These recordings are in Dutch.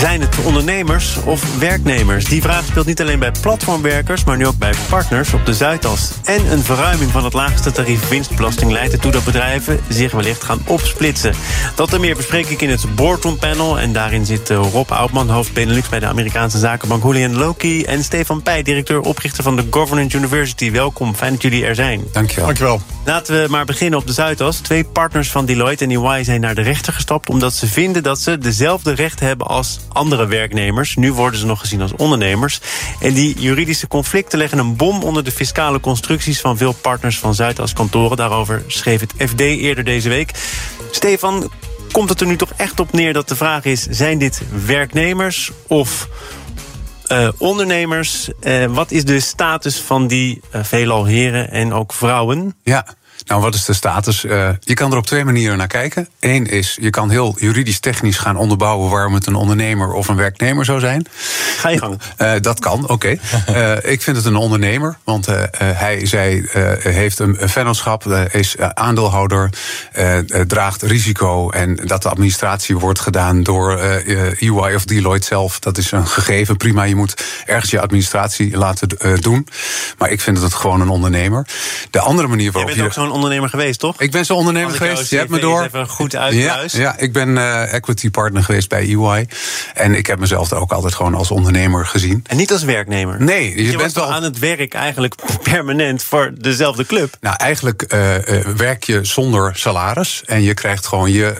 Zijn het ondernemers of werknemers? Die vraag speelt niet alleen bij platformwerkers, maar nu ook bij partners op de Zuidas. En een verruiming van het laagste tarief winstbelasting leidt ertoe dat bedrijven zich wellicht gaan opsplitsen. Dat en meer bespreek ik in het Boardroom Panel. En daarin zit eh, Rob Oudman, hoofd Benelux bij de Amerikaanse zakenbank Julian Loki. En Stefan Pij, directeur oprichter van de Governance University. Welkom, fijn dat jullie er zijn. Dankjewel. Dankjewel. Laten we maar beginnen op de Zuidas. Twee partners van Deloitte en EY zijn naar de rechter gestapt omdat ze vinden dat ze dezelfde rechten hebben als andere werknemers. Nu worden ze nog gezien als ondernemers. En die juridische conflicten leggen een bom onder de fiscale constructies van veel partners van Zuidas kantoren. Daarover schreef het FD eerder deze week. Stefan, komt het er nu toch echt op neer dat de vraag is: zijn dit werknemers of uh, ondernemers? Uh, wat is de status van die uh, veelal heren en ook vrouwen? Ja. Nou, wat is de status? Uh, je kan er op twee manieren naar kijken. Eén is, je kan heel juridisch-technisch gaan onderbouwen waarom het een ondernemer of een werknemer zou zijn. Ga je gang. Uh, dat kan, oké. Okay. Uh, ik vind het een ondernemer, want hij, zij heeft een, vennootschap, is aandeelhouder, draagt risico. En dat de administratie wordt gedaan door EY of Deloitte zelf, dat is een gegeven. Prima, je moet ergens je administratie laten doen. Maar ik vind het gewoon een ondernemer. De andere manier waarop je. Ondernemer geweest, toch? Ik ben zo'n ondernemer geweest. Je hebt me door. Even goed uit ja, ja, ik ben uh, equity partner geweest bij EY. En ik heb mezelf ook altijd gewoon als ondernemer gezien. En niet als werknemer? Nee. Je, je bent wel aan het werk eigenlijk permanent voor dezelfde club. Nou, eigenlijk uh, uh, werk je zonder salaris. En je krijgt gewoon je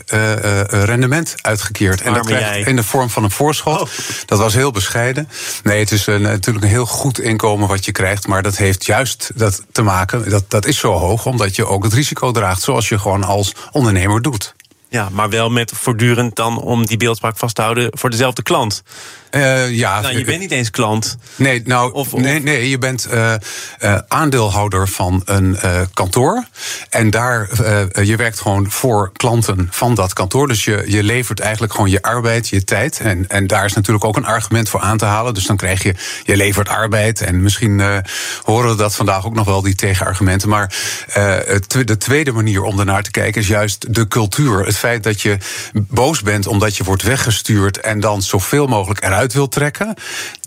rendement uitgekeerd. En dat krijg je in de vorm van een voorschot. Oh. Dat was heel bescheiden. Nee, het is natuurlijk een heel goed inkomen wat je krijgt. Maar dat heeft juist dat te maken. Dat, dat is zo hoog, omdat je ook het risico draagt, zoals je gewoon als ondernemer doet. Ja, maar wel met voortdurend dan om die beeldspraak vast te houden voor dezelfde klant. Uh, ja, nou, je bent niet eens klant. Nee, nou, of, of... Nee, nee, je bent uh, uh, aandeelhouder van een kantoor. En daar, je werkt gewoon voor klanten van dat kantoor. Dus je, je levert eigenlijk gewoon je arbeid, je tijd. En, en daar is natuurlijk ook een argument voor aan te halen. Dus dan krijg je, je levert arbeid. En misschien horen we dat vandaag ook nog wel, die tegenargumenten. Maar de tweede manier om ernaar te kijken is juist de cultuur. Het feit dat je boos bent omdat je wordt weggestuurd en dan zoveel mogelijk eruit uit wil trekken.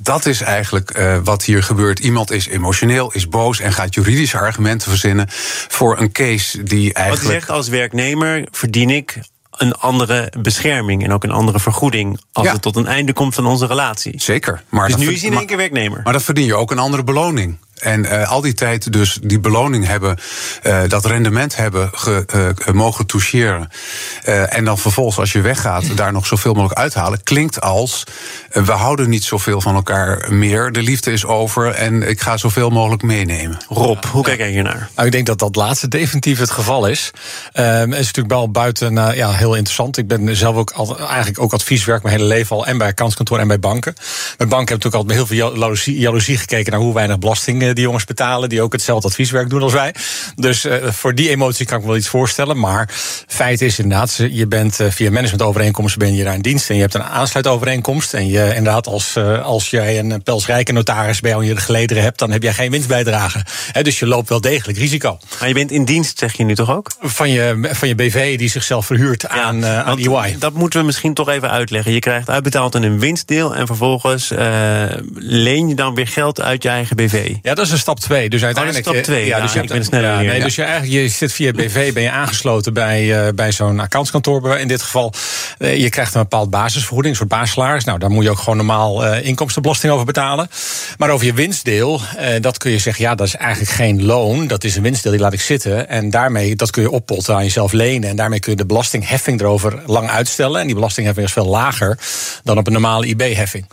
Dat is eigenlijk uh, wat hier gebeurt. Iemand is emotioneel, is boos en gaat juridische argumenten verzinnen voor een case die eigenlijk. Wat zegt als werknemer verdien ik een andere bescherming en ook een andere vergoeding als ja. het tot een einde komt van onze relatie. Zeker. Maar dus nu is hij in één keer werknemer. Maar dat verdien je ook een andere beloning. En uh, al die tijd dus die beloning hebben, uh, dat rendement hebben ge, uh, mogen toucheren. en dan vervolgens, als je weggaat, daar nog zoveel mogelijk uithalen. Klinkt als: we houden niet zoveel van elkaar meer. De liefde is over en ik ga zoveel mogelijk meenemen. Rob, hoe kijk jij hier naar? Nou, ik denk dat dat laatste definitief het geval is. Het is natuurlijk wel buiten ja, heel interessant. Ik ben zelf ook al, eigenlijk ook advieswerk mijn hele leven al. En bij kanskantoor en bij banken. Bij banken heb ik natuurlijk altijd met heel veel jaloezie, jaloezie gekeken naar hoe weinig belasting die jongens betalen, die ook hetzelfde advieswerk doen als wij. Dus uh, voor die emotie kan ik me wel iets voorstellen. Maar feit is inderdaad, je bent uh, via managementovereenkomsten ben je daar in dienst en je hebt een aansluitovereenkomst. En je inderdaad, als, uh, als jij een pelsrijke notaris bij jou in je gelederen hebt, dan heb jij geen winstbijdrage. He, dus je loopt wel degelijk risico. Maar je bent in dienst, zeg je nu toch ook? Van je, van je BV die zichzelf verhuurt ja, aan, aan EY. Dat moeten we misschien toch even uitleggen. Je krijgt uitbetaald in een winstdeel en vervolgens leen je dan weer geld uit je eigen BV. Ja, dat is een stap 2. Dus uiteindelijk. Oh, stap 2. Ja, dus je, hebt, sneller ja, nee, dus je, eigenlijk, je zit via BV, ben je aangesloten bij, uh, bij zo'n accountskantoor. In dit geval. Uh, je krijgt een bepaald basisvergoeding, een soort basissalaris. Nou, daar moet je ook gewoon normaal uh, inkomstenbelasting over betalen. Maar over je winstdeel, dat kun je zeggen, ja, dat is eigenlijk geen loon. Dat is een winstdeel, die laat ik zitten. En daarmee, dat kun je oppotten aan jezelf lenen. En daarmee kun je de belastingheffing erover lang uitstellen. En die belastingheffing is veel lager dan op een normale IB-heffing.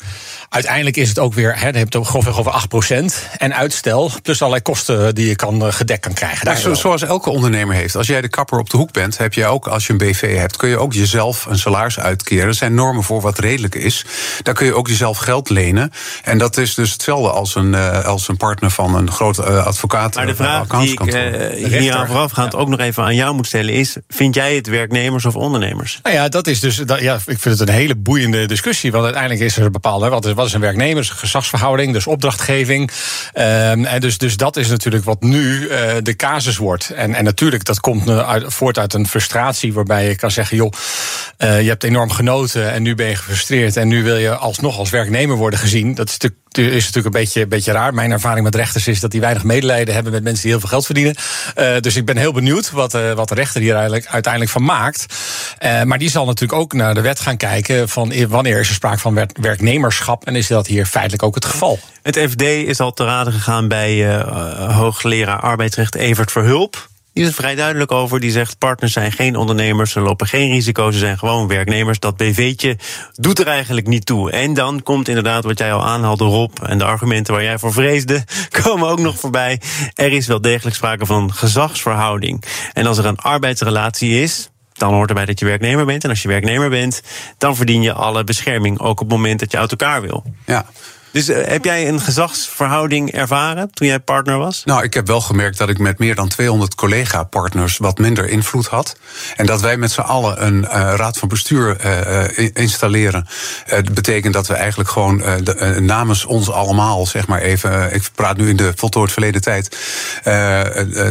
Uiteindelijk is het ook weer, hè, dan heb je het grofweg over 8% en uitstel, plus allerlei kosten die je kan, uh, gedekt kan krijgen. Zo, zoals elke ondernemer heeft. Als jij de kapper op de hoek bent, heb je ook, als je een BV hebt, kun je ook jezelf een salaris uitkeren. Er zijn normen voor wat redelijk is. Daar kun je ook jezelf geld lenen. En dat is dus hetzelfde als een, uh, als een partner van een grote uh, advocaat. Maar de vraag die ik uh, hier aan voorafgaand ja. ook nog even aan jou moet stellen is: vind jij het werknemers of ondernemers? Nou ja, dat is dus. Dat, ja, ik vind het een hele boeiende discussie. Want uiteindelijk is er een bepaalde. Wat is, wat is een werknemers? Gezagsverhouding, dus opdrachtgeving. Um, en dus, dus dat is natuurlijk wat nu de casus wordt. En, en natuurlijk, dat komt voort uit een frustratie waarbij je kan zeggen: joh, je hebt enorm genoten en nu ben je gefrustreerd. En nu wil je alsnog als werknemer worden gezien. Dat is natuurlijk is natuurlijk een beetje, beetje raar. Mijn ervaring met rechters is dat die weinig medelijden hebben met mensen die heel veel geld verdienen. Uh, dus ik ben heel benieuwd wat, uh, wat de rechter hier eigenlijk, uiteindelijk van maakt. Uh, maar die zal natuurlijk ook naar de wet gaan kijken van wanneer is er sprake van werknemerschap en is dat hier feitelijk ook het geval. Het FD is al te raden gegaan bij hoogleraar arbeidsrecht Evert Verhulp. Die is het vrij duidelijk over. Die zegt: partners zijn geen ondernemers, ze lopen geen risico, ze zijn gewoon werknemers. Dat BV'tje doet er eigenlijk niet toe. En dan komt inderdaad wat jij al aanhaalde, Rob, en de argumenten waar jij voor vreesde, komen ook nog voorbij. Er is wel degelijk sprake van gezagsverhouding. En als er een arbeidsrelatie is, dan hoort erbij dat je werknemer bent. En als je werknemer bent, dan verdien je alle bescherming, ook op het moment dat je uit elkaar wil. Ja. Dus uh, heb jij een gezagsverhouding ervaren toen jij partner was? Nou, ik heb wel gemerkt dat ik met meer dan 200 collega-partners wat minder invloed had. En dat wij met z'n allen een uh, raad van bestuur uh, installeren. dat betekent dat we eigenlijk gewoon namens ons allemaal, zeg maar even. Ik praat nu in de voltooid verleden tijd.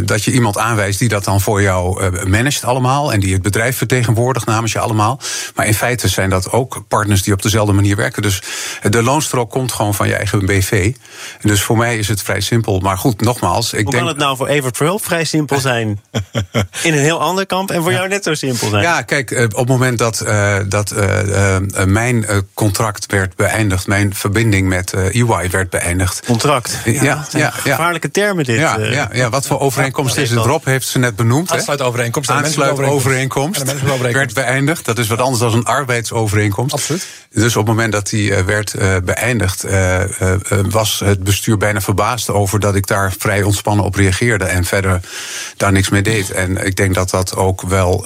dat je iemand aanwijst die dat dan voor jou managt allemaal. En die het bedrijf vertegenwoordigt namens je allemaal. Maar in feite zijn dat ook partners die op dezelfde manier werken. Dus de loonstrook komt gewoon van je eigen BV. Dus voor mij is het vrij simpel. Maar goed, nogmaals. Ik Hoe denk... kan het nou voor Evert Verhulp vrij simpel zijn? in een heel ander kamp en voor jou net zo simpel zijn? Ja, kijk, op het moment dat, uh, dat uh, uh, mijn contract werd beëindigd, mijn verbinding met EY werd beëindigd. Contract? Ja, ja, ja, gevaarlijke termen dit. Ja, ja, ja, wat voor overeenkomst is het? Rob heeft ze net benoemd. Aansluitovereenkomst. Aansluitovereenkomst werd beëindigd. Dat is wat anders dan een arbeidsovereenkomst. Absoluut. Dus op het moment dat die werd beëindigd, uh, uh, was het bestuur bijna verbaasd over dat ik daar vrij ontspannen op reageerde en verder daar niks mee deed. En ik denk dat dat ook wel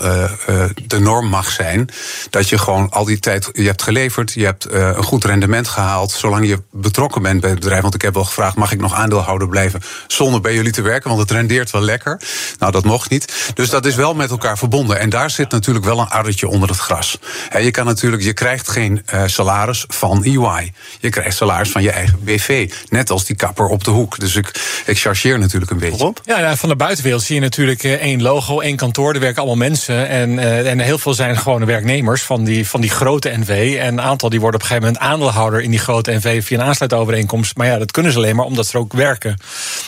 de norm mag zijn. Dat je gewoon al die tijd, je hebt geleverd, je hebt een goed rendement gehaald, zolang je betrokken bent bij het bedrijf. Want ik heb wel gevraagd, mag ik nog aandeelhouder blijven zonder bij jullie te werken? Want het rendeert wel lekker. Nou, dat mocht niet. Dus dat is wel met elkaar verbonden. En daar zit natuurlijk wel een addertje onder het gras. Je kan natuurlijk, je krijgt geen salaris van EY. Je krijgt salaris van je eigen BV. Net als die kapper op de hoek. Dus ik, ik chargeer natuurlijk een beetje. Rob? Ja, van de buitenwereld zie je natuurlijk één logo, één kantoor. Er werken allemaal mensen. En, en heel veel zijn gewone werknemers van die, van die grote NV. En een aantal die worden op een gegeven moment aandeelhouder in die grote NV via een aansluitovereenkomst. Maar ja, dat kunnen ze alleen maar omdat ze er ook werken.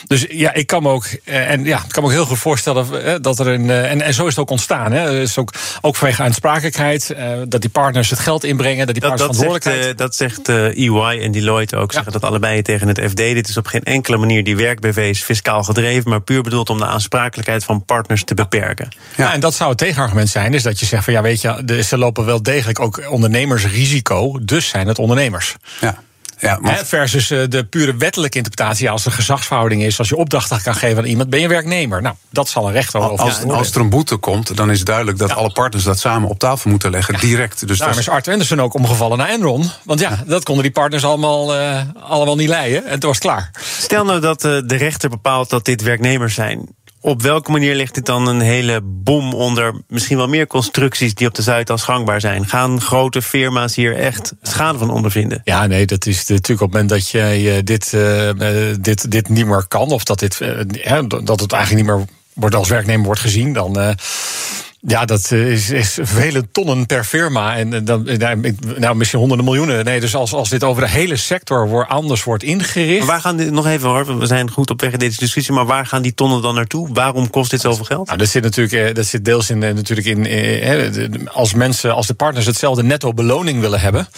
Dus ja, ik kan me ook, en ja, ik kan me ook heel goed voorstellen dat er een. En, en zo is het ook ontstaan. Hè. is ook, ook vanwege aansprakelijkheid. Dat die partners het geld inbrengen. Dat die partners dat, verantwoordelijkheid. dat zegt EY en Deloitte ook. Zeggen dat allebei tegen het FD. Dit is op geen enkele manier die werkbv's fiscaal gedreven. Maar puur bedoeld om de aansprakelijkheid van partners te beperken. Ja, en dat zou het tegenargument zijn. Is dat je zegt van ja, weet je, de, ze lopen wel degelijk ook ondernemersrisico. Dus zijn het ondernemers. Ja. Ja, maar... Versus de pure wettelijke interpretatie. Als er gezagsverhouding is, als je opdrachten kan geven aan iemand, ben je werknemer. Nou, dat zal een rechter over. Als, als er een boete komt, dan is het duidelijk dat ja. alle partners dat samen op tafel moeten leggen, ja. direct. Dus Daarom is Arthur Anderson ook omgevallen naar Enron. Want ja, dat konden die partners allemaal, uh, allemaal niet leiden. En toen was het klaar. Stel nou dat uh, de rechter bepaalt dat dit werknemers zijn. Op welke manier ligt dit dan een hele bom onder misschien wel meer constructies die op de Zuidas gangbaar zijn? Gaan grote firma's hier echt schade van ondervinden? Ja, nee, dat is natuurlijk op het moment dat je dit, uh, dit, dit niet meer kan, of dat, dit, dat het eigenlijk niet meer wordt als werknemer wordt gezien, dan. Ja, dat is, is vele tonnen per firma. En dan, nou, misschien honderden miljoenen. Nee, dus als, als dit over de hele sector wordt, anders wordt ingericht. Maar waar gaan die, nog even hoor, we zijn goed op weg in deze discussie. Maar waar gaan die tonnen dan naartoe? Waarom kost dit zoveel geld? Nou, dat zit natuurlijk dat zit deels in, natuurlijk in. Als mensen, als de partners hetzelfde netto beloning willen hebben,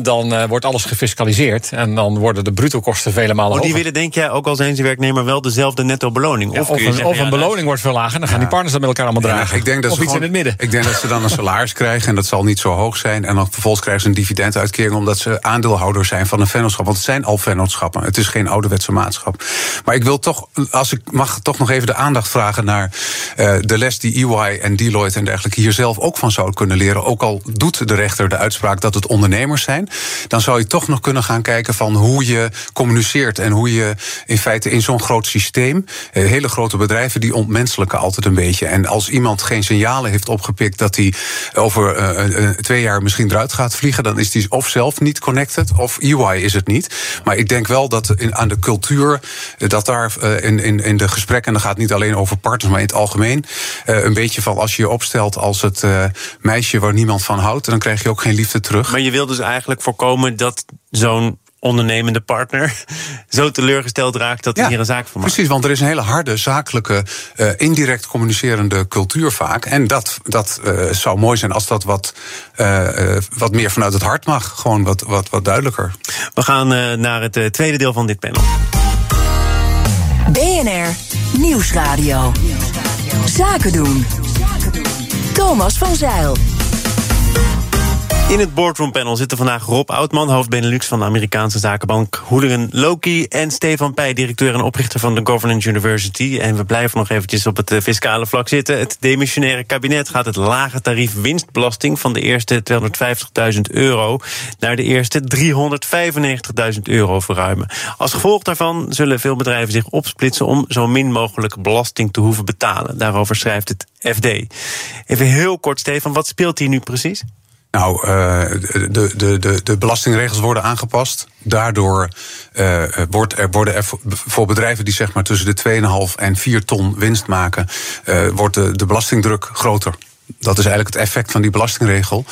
dan wordt alles gefiscaliseerd. En dan worden de bruto kosten vele malen oh, die willen, denk jij, ook al zijn ze werknemer, wel dezelfde netto beloning? Ja, of, of, een, of een beloning wordt veel lager. Dan gaan die partners dat met elkaar allemaal dragen. ik denk dat of iets in het midden. Ik denk dat ze dan een salaris krijgen en dat zal niet zo hoog zijn. En dan vervolgens krijgen ze een dividenduitkering omdat ze aandeelhouder zijn van een vennootschap. Want het zijn al vennootschappen. Het is geen ouderwetse maatschap. Maar ik wil toch, als ik mag, toch nog even de aandacht vragen naar uh, de les die EY en Deloitte en dergelijke hier zelf ook van zouden kunnen leren. Ook al doet de rechter de uitspraak dat het ondernemers dan zou je toch nog kunnen gaan kijken van hoe je communiceert en hoe je in feite in zo'n groot systeem, uh, hele grote bedrijven, die ontmenselijken altijd een beetje. En als iemand geen signalen heeft opgepikt dat hij over uh, twee jaar misschien eruit gaat vliegen, dan is hij of zelf niet connected of EY is het niet. Maar ik denk wel dat aan de cultuur, dat daar in, in, in de gesprekken, en dat gaat niet alleen over partners, maar in het algemeen, een beetje van als je je opstelt als het meisje waar niemand van houdt, dan krijg je ook geen liefde terug. Maar je wil dus eigenlijk voorkomen dat zo'n ondernemende partner zo teleurgesteld raakt dat hij hier een zaak van maakt. Precies, want er is een hele harde, zakelijke, uh, indirect communicerende cultuur vaak. En dat, dat uh, zou mooi zijn als dat wat, uh, wat meer vanuit het hart mag. Gewoon wat, wat, wat duidelijker. We gaan naar het tweede deel van dit panel. BNR Nieuwsradio. Zaken doen. Thomas van Zeil. In het boardroom panel zitten vandaag Rob Oudman, hoofd Benelux van de Amerikaanse zakenbank Hooligan Loki. En Stefan Pij, directeur en oprichter van de Governance University. En we blijven nog eventjes op het fiscale vlak zitten. Het demissionaire kabinet gaat het lage tarief winstbelasting van de eerste 250.000 euro naar de eerste 395.000 euro verruimen. Als gevolg daarvan zullen veel bedrijven zich opsplitsen om zo min mogelijk belasting te hoeven betalen. Daarover schrijft het FD. Even heel kort, Stefan, wat speelt hier nu precies? Nou, de, de, de, de belastingregels worden aangepast. Daardoor uh, wordt er, worden er voor bedrijven die zeg maar tussen de 2,5 en 4 ton winst maken, uh, wordt de, de belastingdruk groter. Dat is eigenlijk het effect van die belastingregel.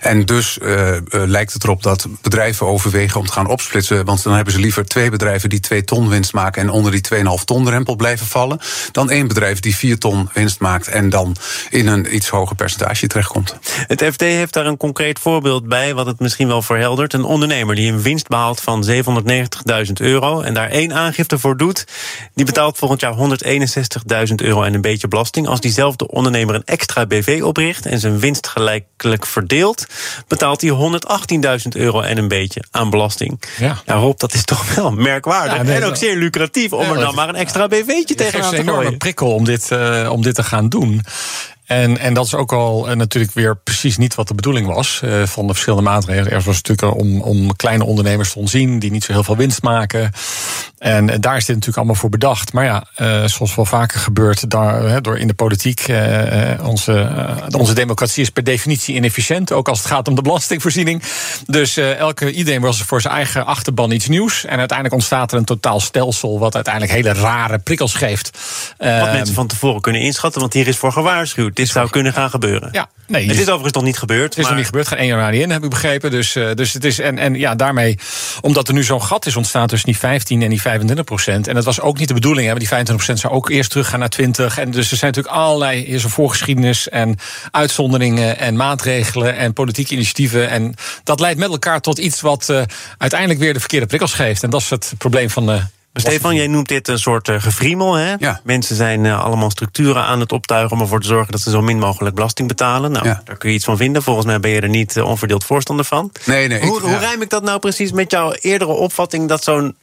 En dus uh, uh, lijkt het erop dat bedrijven overwegen om te gaan opsplitsen. Want dan hebben ze liever twee bedrijven die twee ton winst maken en onder die 2,5 ton drempel blijven vallen. Dan één bedrijf die 4 ton winst maakt en dan in een iets hoger percentage terechtkomt. Het FD heeft daar een concreet voorbeeld bij, wat het misschien wel verheldert. Een ondernemer die een winst behaalt van 790.000 euro en daar één aangifte voor doet, die betaalt volgend jaar 161.000 euro en een beetje belasting. Als diezelfde ondernemer een extra BV opricht en zijn winst gelijkelijk verdeelt, betaalt hij 118.000 euro en een beetje aan belasting. Ja. ja, Rob, dat is toch wel merkwaardig. Ja, en ook zeer lucratief om er dan maar een extra BV'tje tegenaan te gooien. Het is een enorme prikkel om dit, uh, om dit te gaan doen. En, en dat is ook al uh, natuurlijk weer precies niet wat de bedoeling was uh, van de verschillende maatregelen. Eerst was natuurlijk om, om kleine ondernemers te ontzien die niet zo heel veel winst maken. En, en daar is dit natuurlijk allemaal voor bedacht. Maar ja, uh, zoals wel vaker gebeurt daar, door in de politiek, onze, onze democratie is per definitie inefficiënt, ook als het gaat om de belastingvoorziening. Dus elke iedereen was voor zijn eigen achterban iets nieuws. En uiteindelijk ontstaat er een totaal stelsel wat uiteindelijk hele rare prikkels geeft. Wat mensen van tevoren kunnen inschatten, want hier is voor gewaarschuwd dit zou kunnen gaan gebeuren. Ja, nee, het is overigens nog niet gebeurd. Het is nog niet gebeurd, geen 1 januari in, heb ik begrepen. Dus, uh, dus het is, en, en ja, daarmee, omdat er nu zo'n gat is ontstaan tussen die 15 en die 25 procent. En dat was ook niet de bedoeling, hè, die 25 procent zou ook eerst teruggaan naar 20. En dus er zijn natuurlijk allerlei, hier is een voorgeschiedenis en uitzonderingen en maatregelen en politieke initiatieven. En dat leidt met elkaar tot iets wat uh, uiteindelijk weer de verkeerde prikkels geeft. En dat is het probleem van de Stefan, jij noemt dit een soort uh, gefriemel. Hè? Ja. Mensen zijn uh, allemaal structuren aan het optuigen om ervoor te zorgen dat ze zo min mogelijk belasting betalen. Nou, ja. daar kun je iets van vinden. Volgens mij ben je er niet uh, onverdeeld voorstander van. Nee, nee. Hoe, ik, hoe rijm ik dat nou precies met jouw eerdere opvatting dat zo'n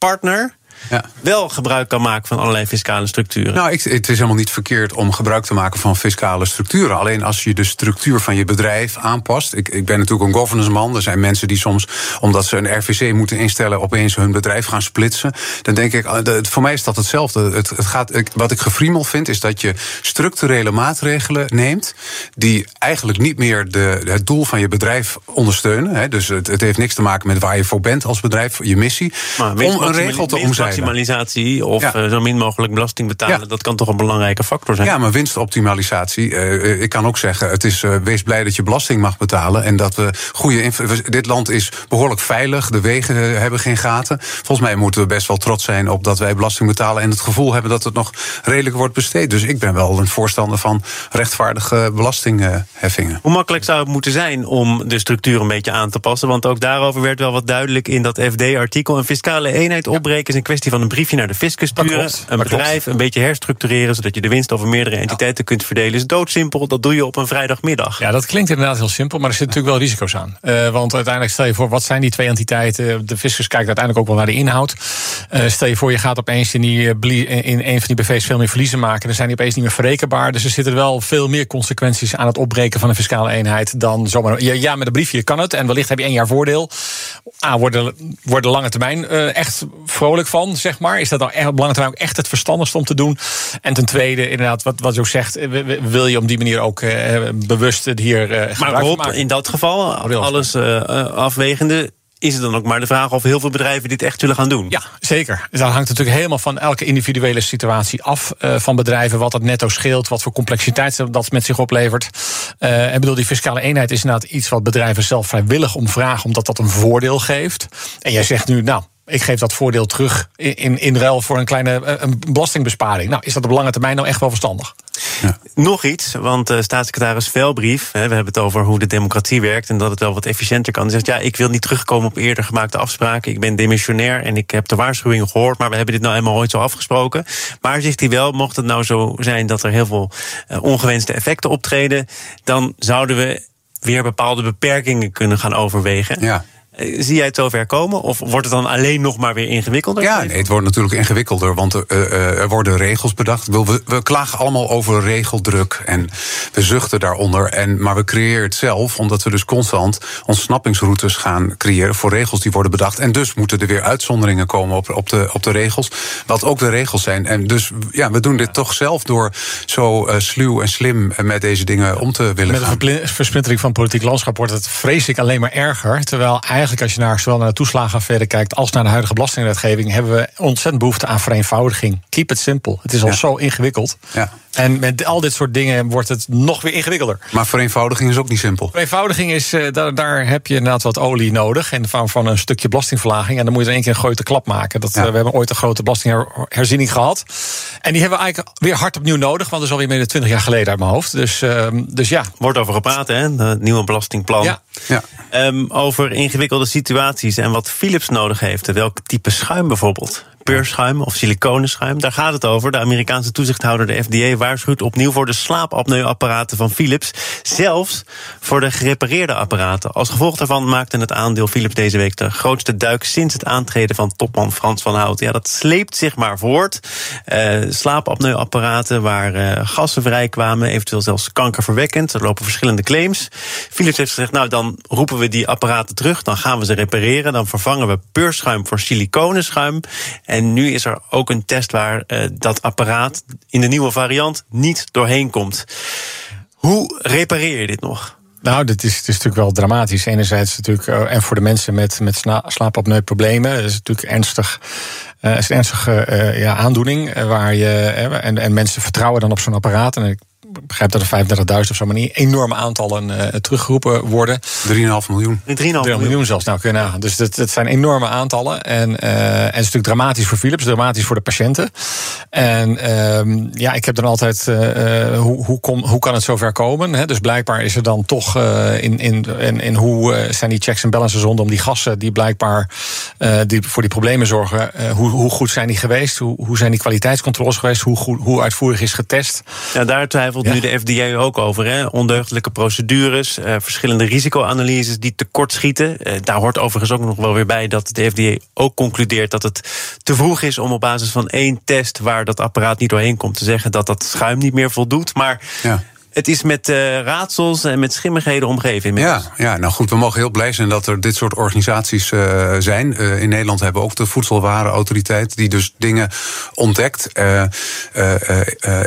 partner ja. wel gebruik kan maken van allerlei fiscale structuren. Nou, ik, het is helemaal niet verkeerd om gebruik te maken van fiscale structuren. Alleen als je de structuur van je bedrijf aanpast. Ik, ik ben natuurlijk een governance man. Er zijn mensen die soms, omdat ze een RVC moeten instellen, opeens hun bedrijf gaan splitsen. Dan denk ik, voor mij is dat hetzelfde. Het, het gaat, wat ik gefriemel vind, is dat je structurele maatregelen neemt. die eigenlijk niet meer de, het doel van je bedrijf ondersteunen. Hè. Dus het, het heeft niks te maken met waar je voor bent als bedrijf, je missie. Maar om een regel te omzeilen maximalisatie of ja. uh, zo min mogelijk belasting betalen, ja. dat kan toch een belangrijke factor zijn? Ja, maar winstoptimalisatie. Uh, ik kan ook zeggen, het is uh, wees blij dat je belasting mag betalen en dat we goede. Dit land is behoorlijk veilig, de wegen hebben geen gaten. Volgens mij moeten we best wel trots zijn op dat wij belasting betalen en het gevoel hebben dat het nog redelijk wordt besteed. Dus ik ben wel een voorstander van rechtvaardige belastingheffingen. Hoe makkelijk zou het moeten zijn om de structuur een beetje aan te passen? Want ook daarover werd wel wat duidelijk in dat FD-artikel. Een fiscale eenheid opbreken is een kwestie kwestie van een briefje naar de fiscus sturen. Een bedrijf een beetje herstructureren, zodat je de winst over meerdere entiteiten kunt verdelen. Is doodsimpel. Dat doe je op een vrijdagmiddag. Ja, dat klinkt inderdaad heel simpel, maar er zitten natuurlijk wel risico's aan. Uh, want uiteindelijk stel je voor, wat zijn die twee entiteiten? De fiscus kijkt uiteindelijk ook wel naar de inhoud. Uh, stel je voor, je gaat opeens in, die, in een van die BV's veel meer verliezen maken. Dan zijn die opeens niet meer verrekenbaar. Dus er zitten wel veel meer consequenties aan het opbreken van een fiscale eenheid dan zomaar. Ja, met een briefje kan het. En wellicht heb je één jaar voordeel. A, worden, worden lange termijn uh, echt vrolijk van, zeg maar. Is dat dan echt, op lange termijn ook echt het verstandigste om te doen? En ten tweede, inderdaad, wat, wat je ook zegt, wil je op die manier ook uh, bewust hier uh, maar Rob, in dat geval, alles afwegende, is het dan ook maar de vraag of heel veel bedrijven dit echt zullen gaan doen? Ja, zeker. Dat hangt natuurlijk helemaal van elke individuele situatie af uh, van bedrijven. Wat het netto scheelt, wat voor complexiteit dat met zich oplevert. Uh, ik bedoel, die fiscale eenheid is inderdaad iets wat bedrijven zelf vrijwillig om vragen, omdat dat een voordeel geeft. En jij zegt nu, nou, ik geef dat voordeel terug in, in, in ruil voor een kleine eh, een belastingbesparing. Nou, is dat op lange termijn nou echt wel verstandig? Ja. Nog iets, want uh, staatssecretaris Velbrief, hè, we hebben het over hoe de democratie werkt en dat het wel wat efficiënter kan. Die zegt: Ja, ik wil niet terugkomen op eerder gemaakte afspraken. Ik ben demissionair en ik heb de waarschuwingen gehoord, maar we hebben dit nou eenmaal ooit zo afgesproken. Maar zegt hij wel, mocht het nou zo zijn dat er heel veel uh, ongewenste effecten optreden, dan zouden we weer bepaalde beperkingen kunnen gaan overwegen. Ja. Eh, zie jij het zover komen? Of wordt het dan alleen nog maar weer ingewikkelder? Ja, nee, het wordt natuurlijk ingewikkelder, want er, uh, er worden regels bedacht. We, we, klagen allemaal over regeldruk en we zuchten daaronder. En, maar we creëren het zelf, omdat we dus constant ontsnappingsroutes gaan creëren voor regels die worden bedacht. En dus moeten er weer uitzonderingen komen op, op, de, op de regels, wat ook de regels zijn. En dus ja, we doen dit toch zelf door zo uh, sluw en slim met deze dingen om te willen met gaan. Met de versplintering van politiek landschap wordt het vrees ik alleen maar erger. Terwijl eigenlijk eigenlijk als je naar zowel naar de toeslagenaffaire kijkt als naar de huidige belastingwetgeving, hebben we ontzettend behoefte aan vereenvoudiging. Keep it simple. Het is al zo ingewikkeld. Ja. En met al dit soort dingen wordt het nog weer ingewikkelder. Maar vereenvoudiging is ook niet simpel. Vereenvoudiging is, uh, daar, daar, heb je inderdaad wat olie nodig. En van, van een stukje belastingverlaging. En dan moet je in één keer een grote klap maken. Dat, ja. uh, we hebben ooit een grote belastingherziening gehad. En die hebben we eigenlijk weer hard opnieuw nodig. Want dat is alweer meer dan 20 jaar geleden uit mijn hoofd. Dus, uh, dus ja. Wordt over gepraat, hè? Het nieuwe belastingplan. Ja. Ja. Um, over ingewikkelde situaties en wat Philips nodig heeft. Welk type schuim bijvoorbeeld? Peurschuim of siliconenschuim. Daar gaat het over. De Amerikaanse toezichthouder, de FDA, waarschuwt opnieuw voor de slaapapneuapparaten van Philips. Zelfs voor de gerepareerde apparaten. Als gevolg daarvan maakte het aandeel Philips deze week de grootste duik sinds het aantreden van topman Frans van Hout. Ja, dat sleept zich maar voort. Uh, slaapapneuapparaten waar uh, gassen vrij kwamen, eventueel zelfs kankerverwekkend. Er lopen verschillende claims. Philips heeft gezegd, nou dan roepen we die apparaten terug, dan gaan we ze repareren, dan vervangen we peurschuim voor siliconenschuim. En nu is er ook een test waar uh, dat apparaat in de nieuwe variant niet doorheen komt. Hoe repareer je dit nog? Nou, dit is, het is natuurlijk wel dramatisch. Enerzijds natuurlijk, uh, en voor de mensen met, met slaapapneu problemen. Dat is natuurlijk ernstig. Uh, is een ernstige ja, aandoening. waar je, en, en mensen vertrouwen dan op zo'n apparaat. En ik begrijp dat er 35.000 of zo, maar niet enorme aantallen uh, teruggeroepen worden. 3,5 miljoen. 3,5 miljoen. miljoen zelfs, nou kun je nagaan. Dus dat, dat zijn enorme aantallen. En, uh, en het is natuurlijk dramatisch voor Philips, dramatisch voor de patiënten. En uh, ja, ik heb dan altijd, uh, hoe, hoe, kom, hoe kan het zover komen? Hè? Dus blijkbaar is er dan toch in, in, in, in hoe zijn die checks en balances rondom die gassen die blijkbaar die voor die problemen zorgen, hoe, hoe goed zijn die geweest? Hoe, hoe zijn die kwaliteitscontroles geweest? Hoe, hoe, hoe uitvoerig is getest? Ja, daar twijfel ja. nu de FDA ook over. Hè? Ondeugdelijke procedures, uh, verschillende risicoanalyses die tekortschieten. Uh, daar hoort overigens ook nog wel weer bij dat de FDA ook concludeert dat het te vroeg is om op basis van één test waar dat apparaat niet doorheen komt te zeggen dat dat schuim niet meer voldoet. Maar ja het is met uh, raadsels en met schimmigheden omgeven. Ja, ja, nou goed, we mogen heel blij zijn dat er dit soort organisaties uh, zijn. Uh, in Nederland hebben we ook de Voedselwarenautoriteit, die dus dingen ontdekt.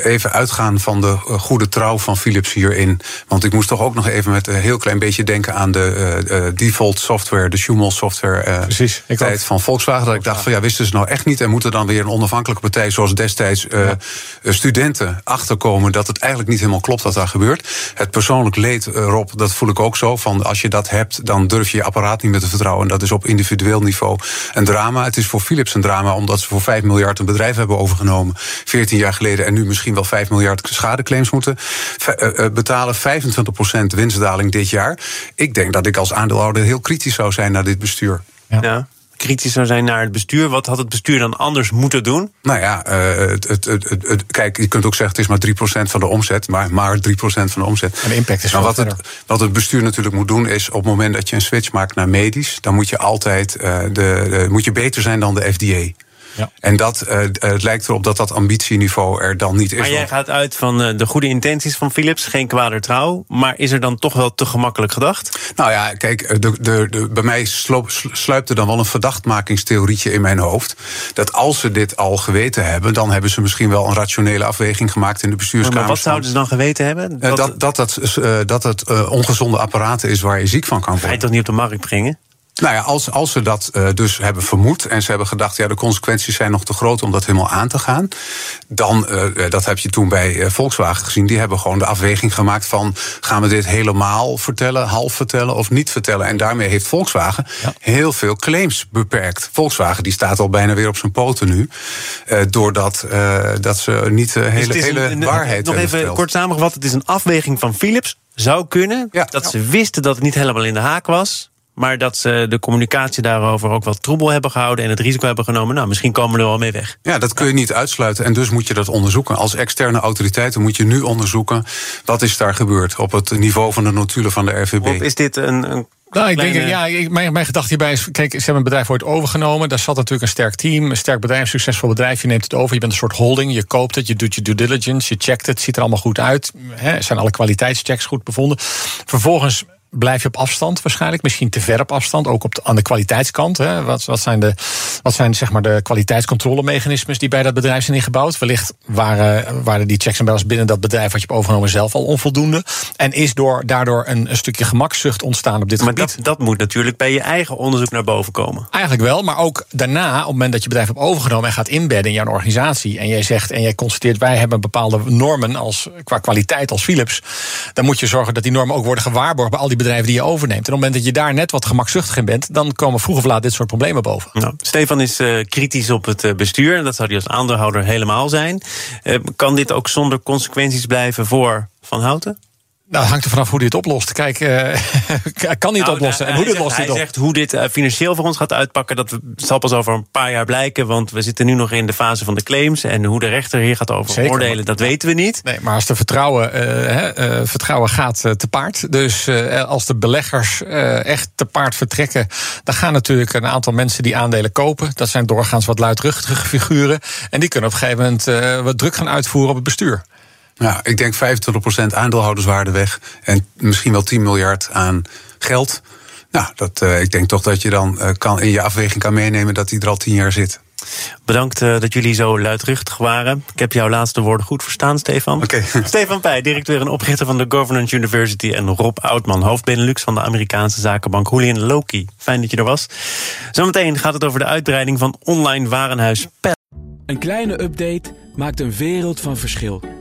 even uitgaan van de goede trouw van Philips hierin. Want ik moest toch ook nog even met een heel klein beetje denken aan de default software, de Schumel software Precies, ik tijd van Volkswagen. Dat ik dacht van ja, wisten ze nou echt niet en moeten dan weer een onafhankelijke partij zoals destijds ja. studenten achterkomen dat het eigenlijk niet helemaal klopt wat daar gebeurt. Het persoonlijk leed, eh, Rob, dat voel ik ook zo. Van als je dat hebt, dan durf je je apparaat niet meer te vertrouwen. En dat is op individueel niveau een drama. Het is voor Philips een drama, omdat ze voor 5 miljard een bedrijf hebben overgenomen. 14 jaar geleden. En nu misschien wel 5 miljard schadeclaims moeten uh, betalen. 25% winstdaling dit jaar. Ik denk dat ik als aandeelhouder heel kritisch zou zijn naar dit bestuur. ja. ja. Kritisch zou zijn naar het bestuur. Wat had het bestuur dan anders moeten doen? Nou ja, het, het, het, kijk, je kunt ook zeggen het is maar 3% van de omzet, maar maar 3% van de omzet. En de impact is nou, wat, het, wat het bestuur natuurlijk moet doen is op het moment dat je een switch maakt naar medisch, dan moet je altijd de, de, moet je beter zijn dan de FDA. Ja. En dat, uh, het lijkt erop dat dat ambitieniveau er dan niet is. Maar jij gaat uit van uh, de goede intenties van Philips, geen kwader trouw. Maar is er dan toch wel te gemakkelijk gedacht? Nou ja, kijk, de, de, de, bij mij sluipt er dan wel een verdachtmakingstheorietje in mijn hoofd. Dat als ze dit al geweten hebben, dan hebben ze misschien wel een rationele afweging gemaakt in de bestuurskamer. Maar wat zouden ze dan geweten hebben? Dat dat, dat, dat, dat het ongezonde apparaten is waar je ziek van kan worden. Ga je toch niet op de markt brengen? Nou ja, als, als ze dat uh, dus hebben vermoed en ze hebben gedacht, ja, de consequenties zijn nog te groot om dat helemaal aan te gaan, dan, uh, dat heb je toen bij uh, Volkswagen gezien, die hebben gewoon de afweging gemaakt van, gaan we dit helemaal vertellen, half vertellen of niet vertellen? En daarmee heeft Volkswagen ja. heel veel claims beperkt. Volkswagen die staat al bijna weer op zijn poten nu, doordat dat ze niet de hele, dus hele een, waarheid Nog even verteld. kort samengevat, het is een afweging van Philips. Zou kunnen ja, dat ze wisten dat het niet helemaal in de haak was. Maar dat ze de communicatie daarover ook wat troebel hebben gehouden en het risico hebben genomen. Nou, misschien komen we er wel mee weg. Ja, dat kun je niet uitsluiten. En dus moet je dat onderzoeken. Als externe autoriteiten moet je nu onderzoeken. wat is daar gebeurd op het niveau van de notulen van de RVB. Of is dit een, een nou, ik denk, ja, mijn, mijn gedachte hierbij is: kijk, ze hebben een bedrijf ooit overgenomen. Daar zat natuurlijk een sterk team, een sterk bedrijf, een succesvol bedrijf. Je neemt het over, je bent een soort holding. Je koopt het, je doet je due diligence, je checkt het, ziet er allemaal goed uit. He, zijn alle kwaliteitschecks goed bevonden? Vervolgens blijf je op afstand waarschijnlijk. Misschien te ver op afstand, ook op de, aan de kwaliteitskant. Hè. Wat, wat zijn, de, wat zijn zeg maar, de kwaliteitscontrolemechanismes die bij dat bedrijf zijn ingebouwd? Wellicht waren, waren die checks en balances binnen dat bedrijf wat je hebt overgenomen zelf al onvoldoende. En is door, daardoor een, een stukje gemakzucht ontstaan op dit maar gebied. Dat, dat moet natuurlijk bij je eigen onderzoek naar boven komen. Eigenlijk wel, maar ook daarna, op het moment dat je bedrijf hebt overgenomen en gaat inbedden in jouw organisatie. En jij zegt en jij constateert, wij hebben bepaalde normen als, qua kwaliteit als Philips. Dan moet je zorgen dat die normen ook worden gewaarborgd bij al die bedrijven die je overneemt. En op het moment dat je daar net wat gemakzuchtig in bent, dan komen vroeg of laat dit soort problemen boven. Nou, Stefan is uh, kritisch op het uh, bestuur. En dat zou hij als aandeelhouder helemaal zijn. Uh, kan dit ook zonder consequenties blijven voor Van Houten? Nou, het hangt er vanaf hoe hij het oplost. Kijk, uh, kan hij het nou, oplossen? en hoe dit lost hij op? zegt hoe dit financieel voor ons gaat uitpakken, dat zal pas over een paar jaar blijken. Want we zitten nu nog in de fase van de claims. En hoe de rechter hier gaat over Zeker, oordelen, dat weten we niet. Nee, maar als de vertrouwen, uh, vertrouwen gaat te paard. Dus als de beleggers echt te paard vertrekken, dan gaan natuurlijk een aantal mensen die aandelen kopen. Dat zijn doorgaans wat luidruchtige figuren. En die kunnen op een gegeven moment wat druk gaan uitvoeren op het bestuur. Ja, ik denk 25% aandeelhouderswaarde weg en misschien wel 10 miljard aan geld. Nou, dat, uh, ik denk toch dat je dan uh, kan, in je afweging kan meenemen dat die er al 10 jaar zit. Bedankt uh, dat jullie zo luidruchtig waren. Ik heb jouw laatste woorden goed verstaan, Stefan. Okay. Stefan Pij, directeur en oprichter van de Governance University. En Rob Oudman, hoofd Benelux van de Amerikaanse zakenbank Julian Loki. Fijn dat je er was. Zometeen gaat het over de uitbreiding van online warenhuis Pet. Een kleine update maakt een wereld van verschil.